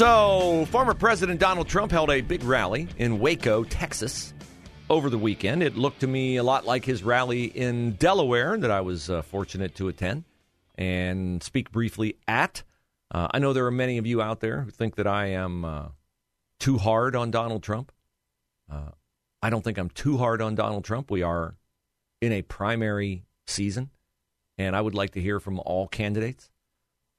So, former President Donald Trump held a big rally in Waco, Texas, over the weekend. It looked to me a lot like his rally in Delaware that I was uh, fortunate to attend and speak briefly at. Uh, I know there are many of you out there who think that I am uh, too hard on Donald Trump. Uh, I don't think I'm too hard on Donald Trump. We are in a primary season, and I would like to hear from all candidates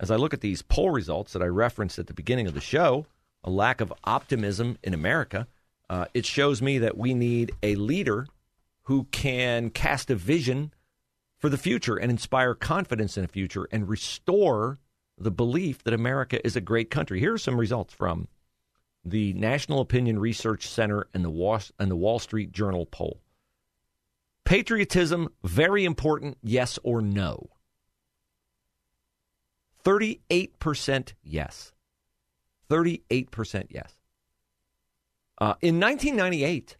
as I look at these poll results that I referenced at the beginning of the show, a lack of optimism in America, uh, it shows me that we need a leader who can cast a vision for the future and inspire confidence in the future and restore the belief that America is a great country. Here are some results from the National Opinion Research Center and the and the Wall Street Journal poll. Patriotism, very important, yes or no? 38% yes. 38% yes. Uh, in 1998,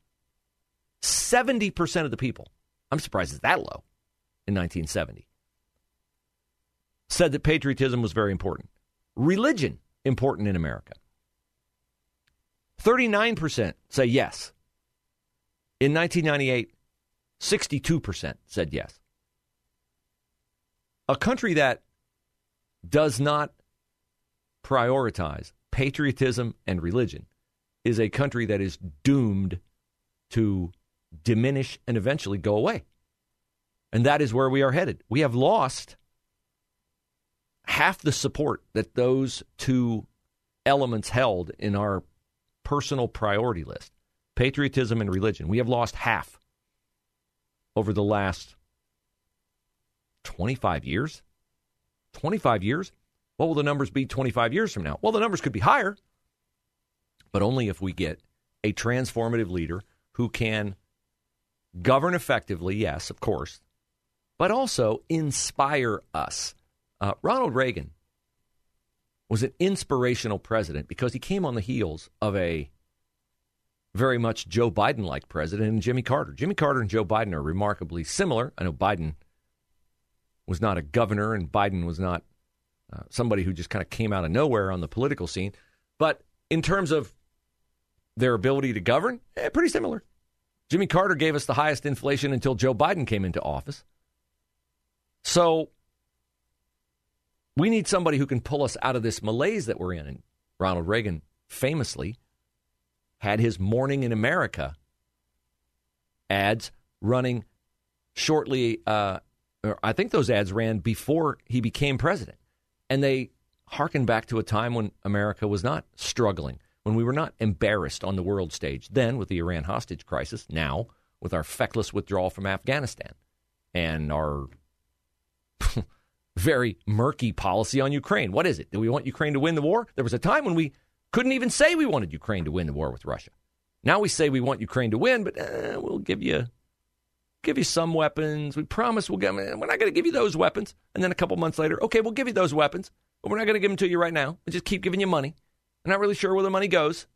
70% of the people, I'm surprised it's that low in 1970, said that patriotism was very important. Religion, important in America. 39% say yes. In 1998, 62% said yes. A country that does not prioritize patriotism and religion is a country that is doomed to diminish and eventually go away. And that is where we are headed. We have lost half the support that those two elements held in our personal priority list patriotism and religion. We have lost half over the last 25 years. 25 years? What will the numbers be 25 years from now? Well, the numbers could be higher, but only if we get a transformative leader who can govern effectively, yes, of course, but also inspire us. Uh, Ronald Reagan was an inspirational president because he came on the heels of a very much Joe Biden like president and Jimmy Carter. Jimmy Carter and Joe Biden are remarkably similar. I know Biden was not a governor and Biden was not uh, somebody who just kind of came out of nowhere on the political scene. But in terms of their ability to govern, eh, pretty similar. Jimmy Carter gave us the highest inflation until Joe Biden came into office. So we need somebody who can pull us out of this malaise that we're in. And Ronald Reagan famously had his Morning in America ads running shortly uh, I think those ads ran before he became president. And they harken back to a time when America was not struggling, when we were not embarrassed on the world stage. Then with the Iran hostage crisis, now with our feckless withdrawal from Afghanistan and our very murky policy on Ukraine. What is it? Do we want Ukraine to win the war? There was a time when we couldn't even say we wanted Ukraine to win the war with Russia. Now we say we want Ukraine to win, but uh, we'll give you give you some weapons. We promise we'll give. Eh, we're not going to give you those weapons. And then a couple months later, okay, we'll give you those weapons, but we're not going to give them to you right now. We just keep giving you money. I'm not really sure where the money goes.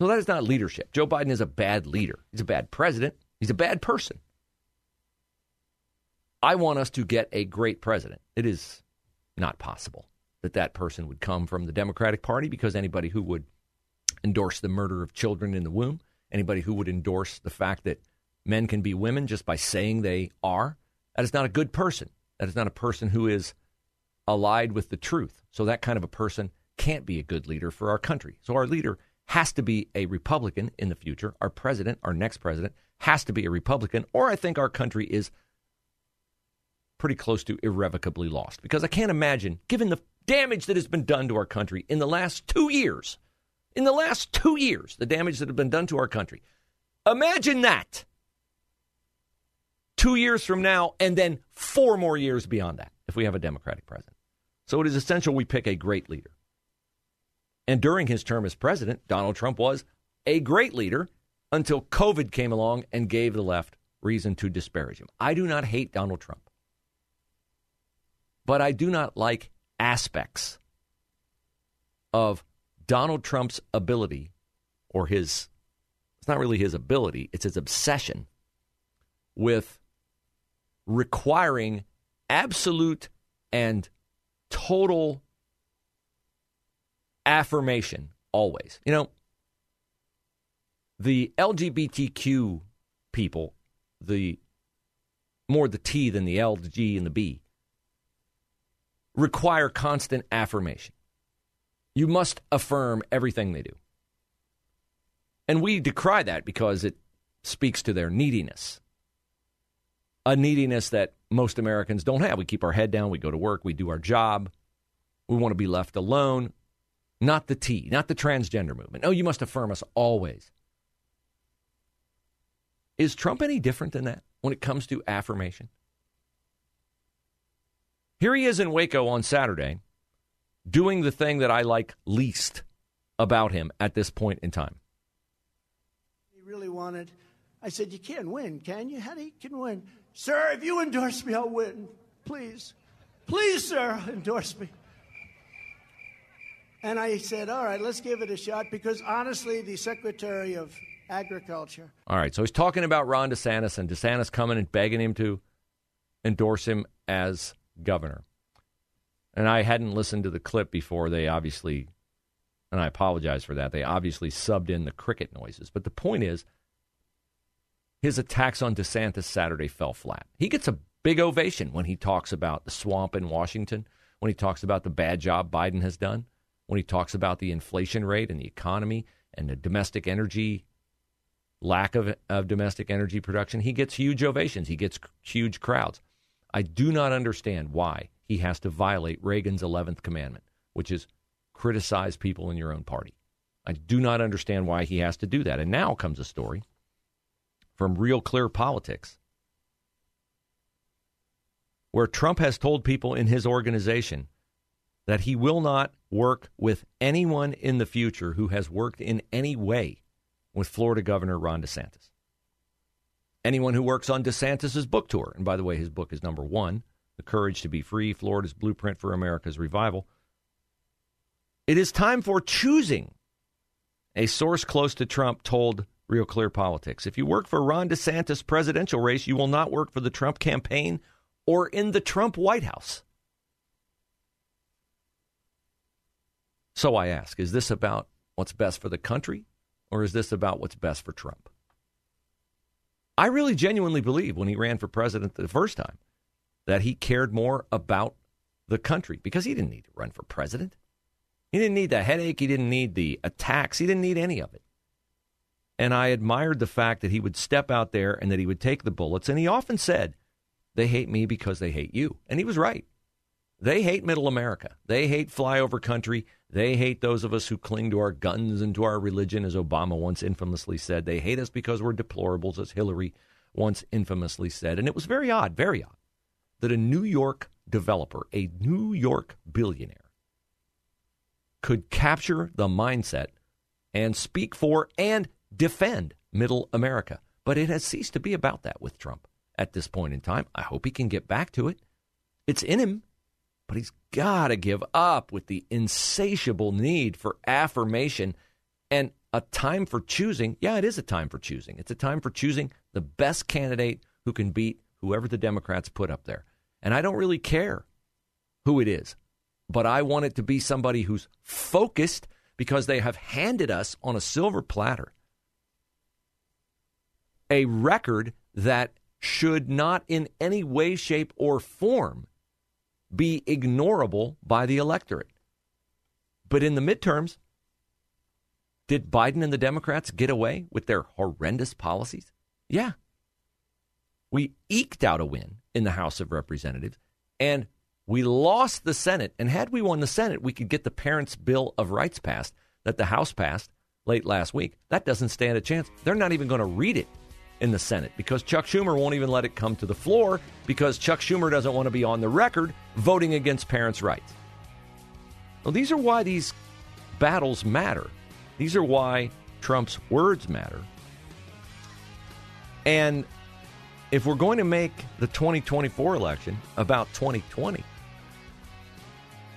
So that is not leadership. Joe Biden is a bad leader. He's a bad president. He's a bad person. I want us to get a great president. It is not possible that that person would come from the Democratic Party because anybody who would endorse the murder of children in the womb, anybody who would endorse the fact that men can be women just by saying they are, that is not a good person. That is not a person who is allied with the truth. So that kind of a person can't be a good leader for our country. So our leader has to be a Republican in the future. Our president, our next president, has to be a Republican, or I think our country is pretty close to irrevocably lost. Because I can't imagine, given the damage that has been done to our country in the last two years, in the last two years, the damage that has been done to our country, Imagine that. Two years from now, and then four more years beyond that, if we have a Democratic president. So it is essential we pick a great leader. And during his term as president, Donald Trump was a great leader until COVID came along and gave the left reason to disparage him. I do not hate Donald Trump, but I do not like aspects of Donald Trump's ability or his, it's not really his ability, it's his obsession with requiring absolute and total affirmation always. You know, the LGBTQ people, the more the T than the L, the G, and the B, require constant affirmation. You must affirm everything they do. And we decry that because it speaks to their neediness. A neediness that most Americans don't have. We keep our head down, we go to work, we do our job. We want to be left alone. Not the T, not the transgender movement. Oh, you must affirm us always. Is Trump any different than that when it comes to affirmation? Here he is in Waco on Saturday doing the thing that I like least about him at this point in time. He really wanted. I said, You can't win, can you? How do you can win? Sir, if you endorse me, I'll win. Please. Please, sir, endorse me. And I said, All right, let's give it a shot because honestly, the Secretary of Agriculture. All right, so he's talking about Ron DeSantis and DeSantis coming and begging him to endorse him as governor. And I hadn't listened to the clip before. They obviously, and I apologize for that, they obviously subbed in the cricket noises. But the point is, his attacks on DeSantis Saturday fell flat. He gets a big ovation when he talks about the swamp in Washington, when he talks about the bad job Biden has done, when he talks about the inflation rate and the economy and the domestic energy lack of, of domestic energy production. He gets huge ovations, he gets huge crowds. I do not understand why he has to violate Reagan's 11th commandment, which is criticize people in your own party. I do not understand why he has to do that. And now comes a story from Real Clear Politics where Trump has told people in his organization that he will not work with anyone in the future who has worked in any way with Florida Governor Ron DeSantis. Anyone who works on DeSantis's book tour, and by the way, his book is number one The Courage to Be Free Florida's Blueprint for America's Revival. It is time for choosing. A source close to Trump told Real Clear Politics if you work for Ron DeSantis' presidential race, you will not work for the Trump campaign or in the Trump White House. So I ask, is this about what's best for the country or is this about what's best for Trump? I really genuinely believe when he ran for president the first time that he cared more about the country because he didn't need to run for president. He didn't need the headache. He didn't need the attacks. He didn't need any of it. And I admired the fact that he would step out there and that he would take the bullets. And he often said, They hate me because they hate you. And he was right. They hate middle America. They hate flyover country. They hate those of us who cling to our guns and to our religion, as Obama once infamously said. They hate us because we're deplorables, as Hillary once infamously said. And it was very odd, very odd, that a New York developer, a New York billionaire, could capture the mindset and speak for and defend middle America. But it has ceased to be about that with Trump at this point in time. I hope he can get back to it. It's in him. But he's got to give up with the insatiable need for affirmation and a time for choosing. Yeah, it is a time for choosing. It's a time for choosing the best candidate who can beat whoever the Democrats put up there. And I don't really care who it is, but I want it to be somebody who's focused because they have handed us on a silver platter a record that should not in any way, shape, or form be ignorable by the electorate. But in the midterms, did Biden and the Democrats get away with their horrendous policies? Yeah. We eked out a win in the House of Representatives and we lost the Senate. And had we won the Senate, we could get the Parents' Bill of Rights passed that the House passed late last week. That doesn't stand a chance. They're not even going to read it in the Senate because Chuck Schumer won't even let it come to the floor because Chuck Schumer doesn't want to be on the record voting against parents' rights. Well, these are why these battles matter. These are why Trump's words matter. And if we're going to make the 2024 election about 2020,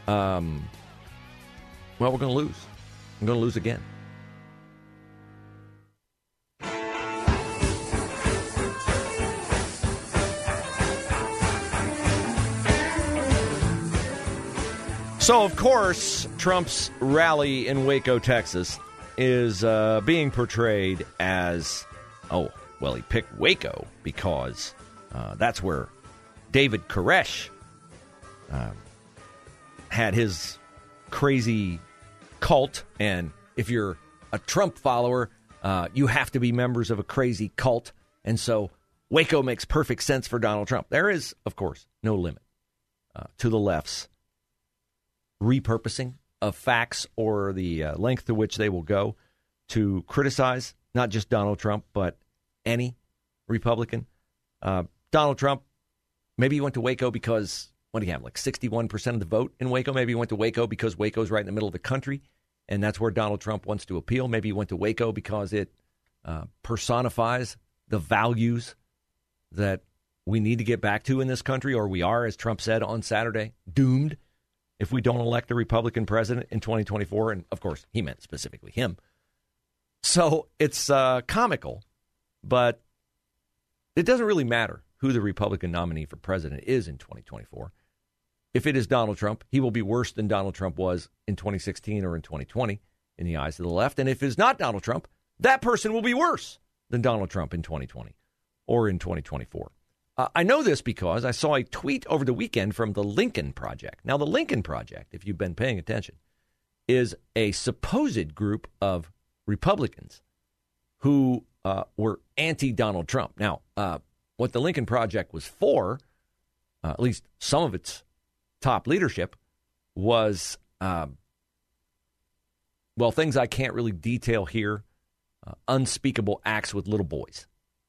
um, well, we're going to lose. I'm going to lose again. So, of course, Trump's rally in Waco, Texas, is uh, being portrayed as oh, well, he picked Waco because uh, that's where David Koresh uh, had his crazy cult. And if you're a Trump follower, uh, you have to be members of a crazy cult. And so Waco makes perfect sense for Donald Trump. There is, of course, no limit uh, to the left's repurposing of facts or the uh, length to which they will go to criticize not just Donald Trump, but any Republican. Uh, Donald Trump, maybe he went to Waco because, what do you have, like 61% of the vote in Waco? Maybe he went to Waco because Waco's right in the middle of the country, and that's where Donald Trump wants to appeal. Maybe he went to Waco because it uh, personifies the values that we need to get back to in this country, or we are, as Trump said on Saturday, doomed if we don't elect a Republican president in 2024. And of course, he meant specifically him. So it's uh, comical, but it doesn't really matter who the Republican nominee for president is in 2024. If it is Donald Trump, he will be worse than Donald Trump was in 2016 or in 2020 in the eyes of the left. And if it's not Donald Trump, that person will be worse than Donald Trump in 2020 or in 2024. Uh, I know this because I saw a tweet over the weekend from the Lincoln Project. Now, the Lincoln Project, if you've been paying attention, is a supposed group of Republicans who uh, were anti Donald Trump. Now, uh, what the Lincoln Project was for, uh, at least some of its top leadership, was, um, well, things I can't really detail here uh, unspeakable acts with little boys.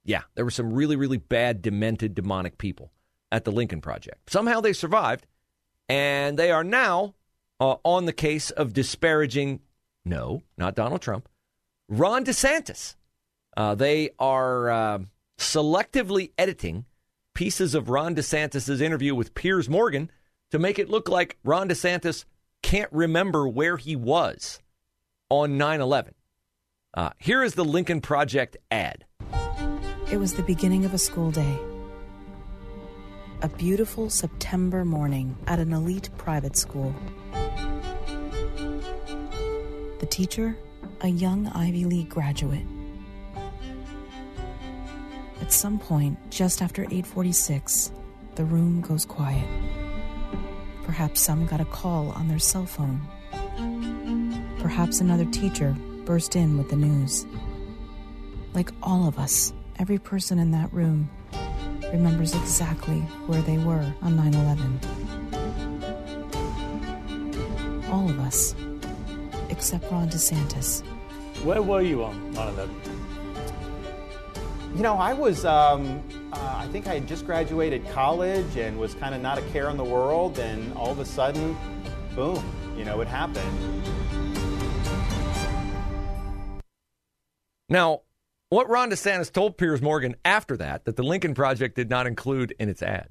Yeah, there were some really, really bad, demented, demonic people at the Lincoln Project. Somehow they survived, and they are now uh, on the case of disparaging, no, not Donald Trump, Ron DeSantis. Uh, they are uh, selectively editing pieces of Ron DeSantis' interview with Piers Morgan to make it look like Ron DeSantis can't remember where he was on 9 11. Uh, here is the Lincoln Project ad. It was the beginning of a school day. A beautiful September morning at an elite private school. The teacher, a young Ivy League graduate. At some point, just after 8:46, the room goes quiet. Perhaps some got a call on their cell phone. Perhaps another teacher burst in with the news. Like all of us, Every person in that room remembers exactly where they were on 9 11. All of us, except Ron DeSantis. Where were you on 9 11? You know, I was, um, uh, I think I had just graduated college and was kind of not a care in the world, and all of a sudden, boom, you know, it happened. Now, what Ron DeSantis told Piers Morgan after that, that the Lincoln Project did not include in its ad,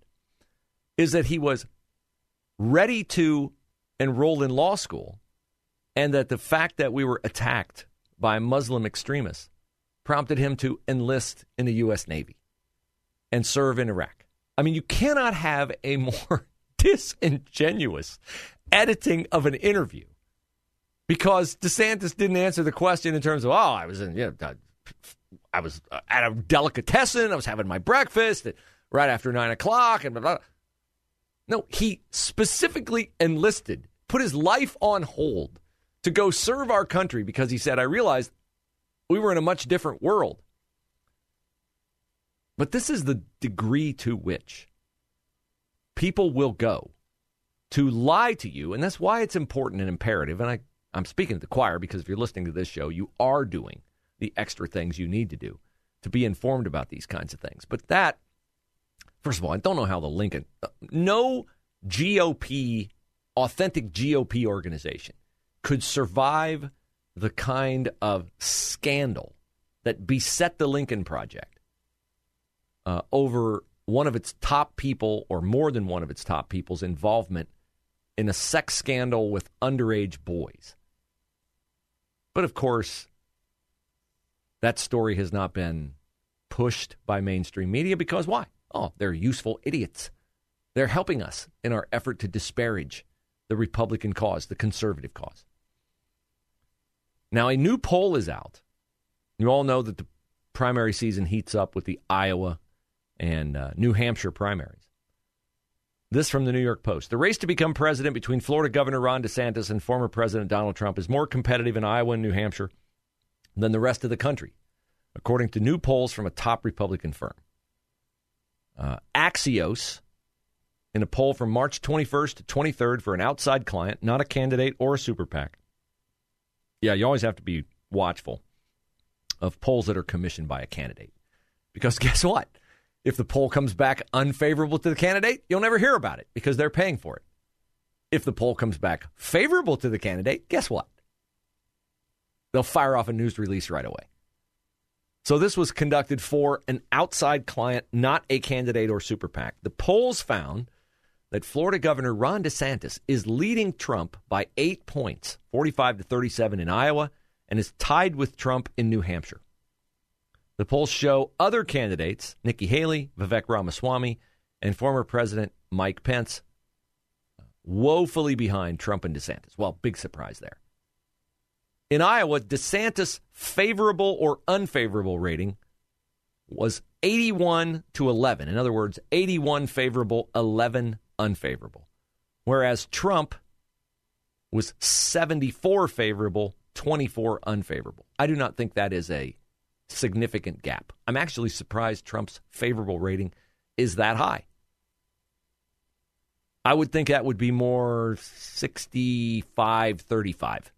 is that he was ready to enroll in law school and that the fact that we were attacked by Muslim extremists prompted him to enlist in the U.S. Navy and serve in Iraq. I mean, you cannot have a more disingenuous editing of an interview because DeSantis didn't answer the question in terms of, oh, I was in, you uh, know, I was uh, at a delicatessen. I was having my breakfast right after nine o'clock, and blah, blah. no, he specifically enlisted, put his life on hold to go serve our country because he said, "I realized we were in a much different world." But this is the degree to which people will go to lie to you, and that's why it's important and imperative. And I, I'm speaking to the choir because if you're listening to this show, you are doing the extra things you need to do to be informed about these kinds of things. But that, first of all, I don't know how the Lincoln, no GOP, authentic GOP organization could survive the kind of scandal that beset the Lincoln Project uh, over one of its top people, or more than one of its top people's involvement in a sex scandal with underage boys. But of course, that story has not been pushed by mainstream media because why? Oh, they're useful idiots. They're helping us in our effort to disparage the Republican cause, the conservative cause. Now, a new poll is out. You all know that the primary season heats up with the Iowa and uh, New Hampshire primaries. This from the New York Post. The race to become president between Florida Governor Ron DeSantis and former President Donald Trump is more competitive in Iowa and New Hampshire than the rest of the country, according to new polls from a top Republican firm. Uh, Axios, in a poll from March 21st to 23rd for an outside client, not a candidate or a super PAC. Yeah, you always have to be watchful of polls that are commissioned by a candidate. Because guess what? If the poll comes back unfavorable to the candidate, you'll never hear about it because they're paying for it. If the poll comes back favorable to the candidate, guess what? They'll fire off a news release right away. So this was conducted for an outside client, not a candidate or super PAC. The polls found that Florida Governor Ron DeSantis is leading Trump by eight points, 45 to 37 in Iowa, and is tied with Trump in New Hampshire. The polls show other candidates, Nikki Haley, Vivek Ramaswamy, and former President Mike Pence, woefully behind Trump and DeSantis. Well, big surprise there. In Iowa, DeSantis' favorable or unfavorable rating was 81 to 11. In other words, 81 favorable, 11 unfavorable. Whereas Trump was 74 favorable, 24 unfavorable. I do not think that is a significant gap. I'm actually surprised Trump's favorable rating is that high. I would think that would be more 65 35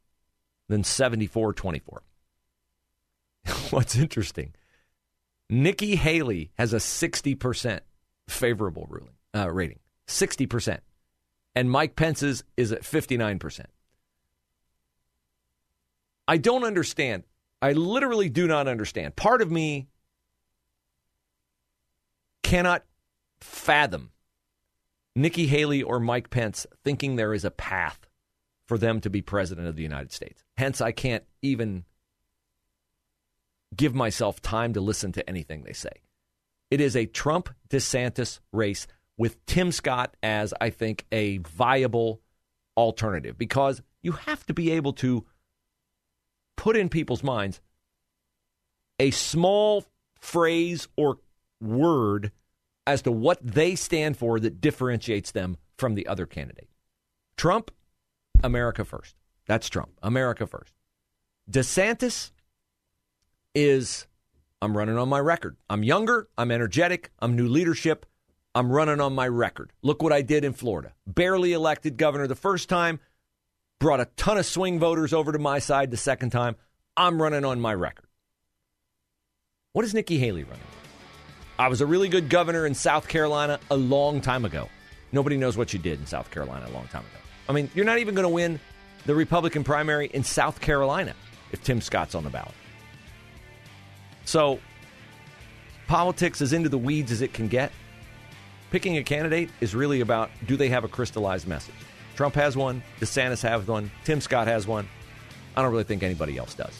than 74 24. What's interesting, Nikki Haley has a 60% favorable ruling, uh, rating. 60%. And Mike Pence's is at 59%. I don't understand. I literally do not understand. Part of me cannot fathom Nikki Haley or Mike Pence thinking there is a path for them to be president of the United States. Hence, I can't even give myself time to listen to anything they say. It is a Trump DeSantis race with Tim Scott as, I think, a viable alternative because you have to be able to put in people's minds a small phrase or word as to what they stand for that differentiates them from the other candidate. Trump, America first. That's Trump, America first. DeSantis is, I'm running on my record. I'm younger, I'm energetic, I'm new leadership, I'm running on my record. Look what I did in Florida. Barely elected governor the first time, brought a ton of swing voters over to my side the second time. I'm running on my record. What is Nikki Haley running? I was a really good governor in South Carolina a long time ago. Nobody knows what you did in South Carolina a long time ago. I mean, you're not even going to win the Republican primary in South Carolina if Tim Scott's on the ballot. So, politics is into the weeds as it can get. Picking a candidate is really about do they have a crystallized message? Trump has one, DeSantis has one, Tim Scott has one. I don't really think anybody else does.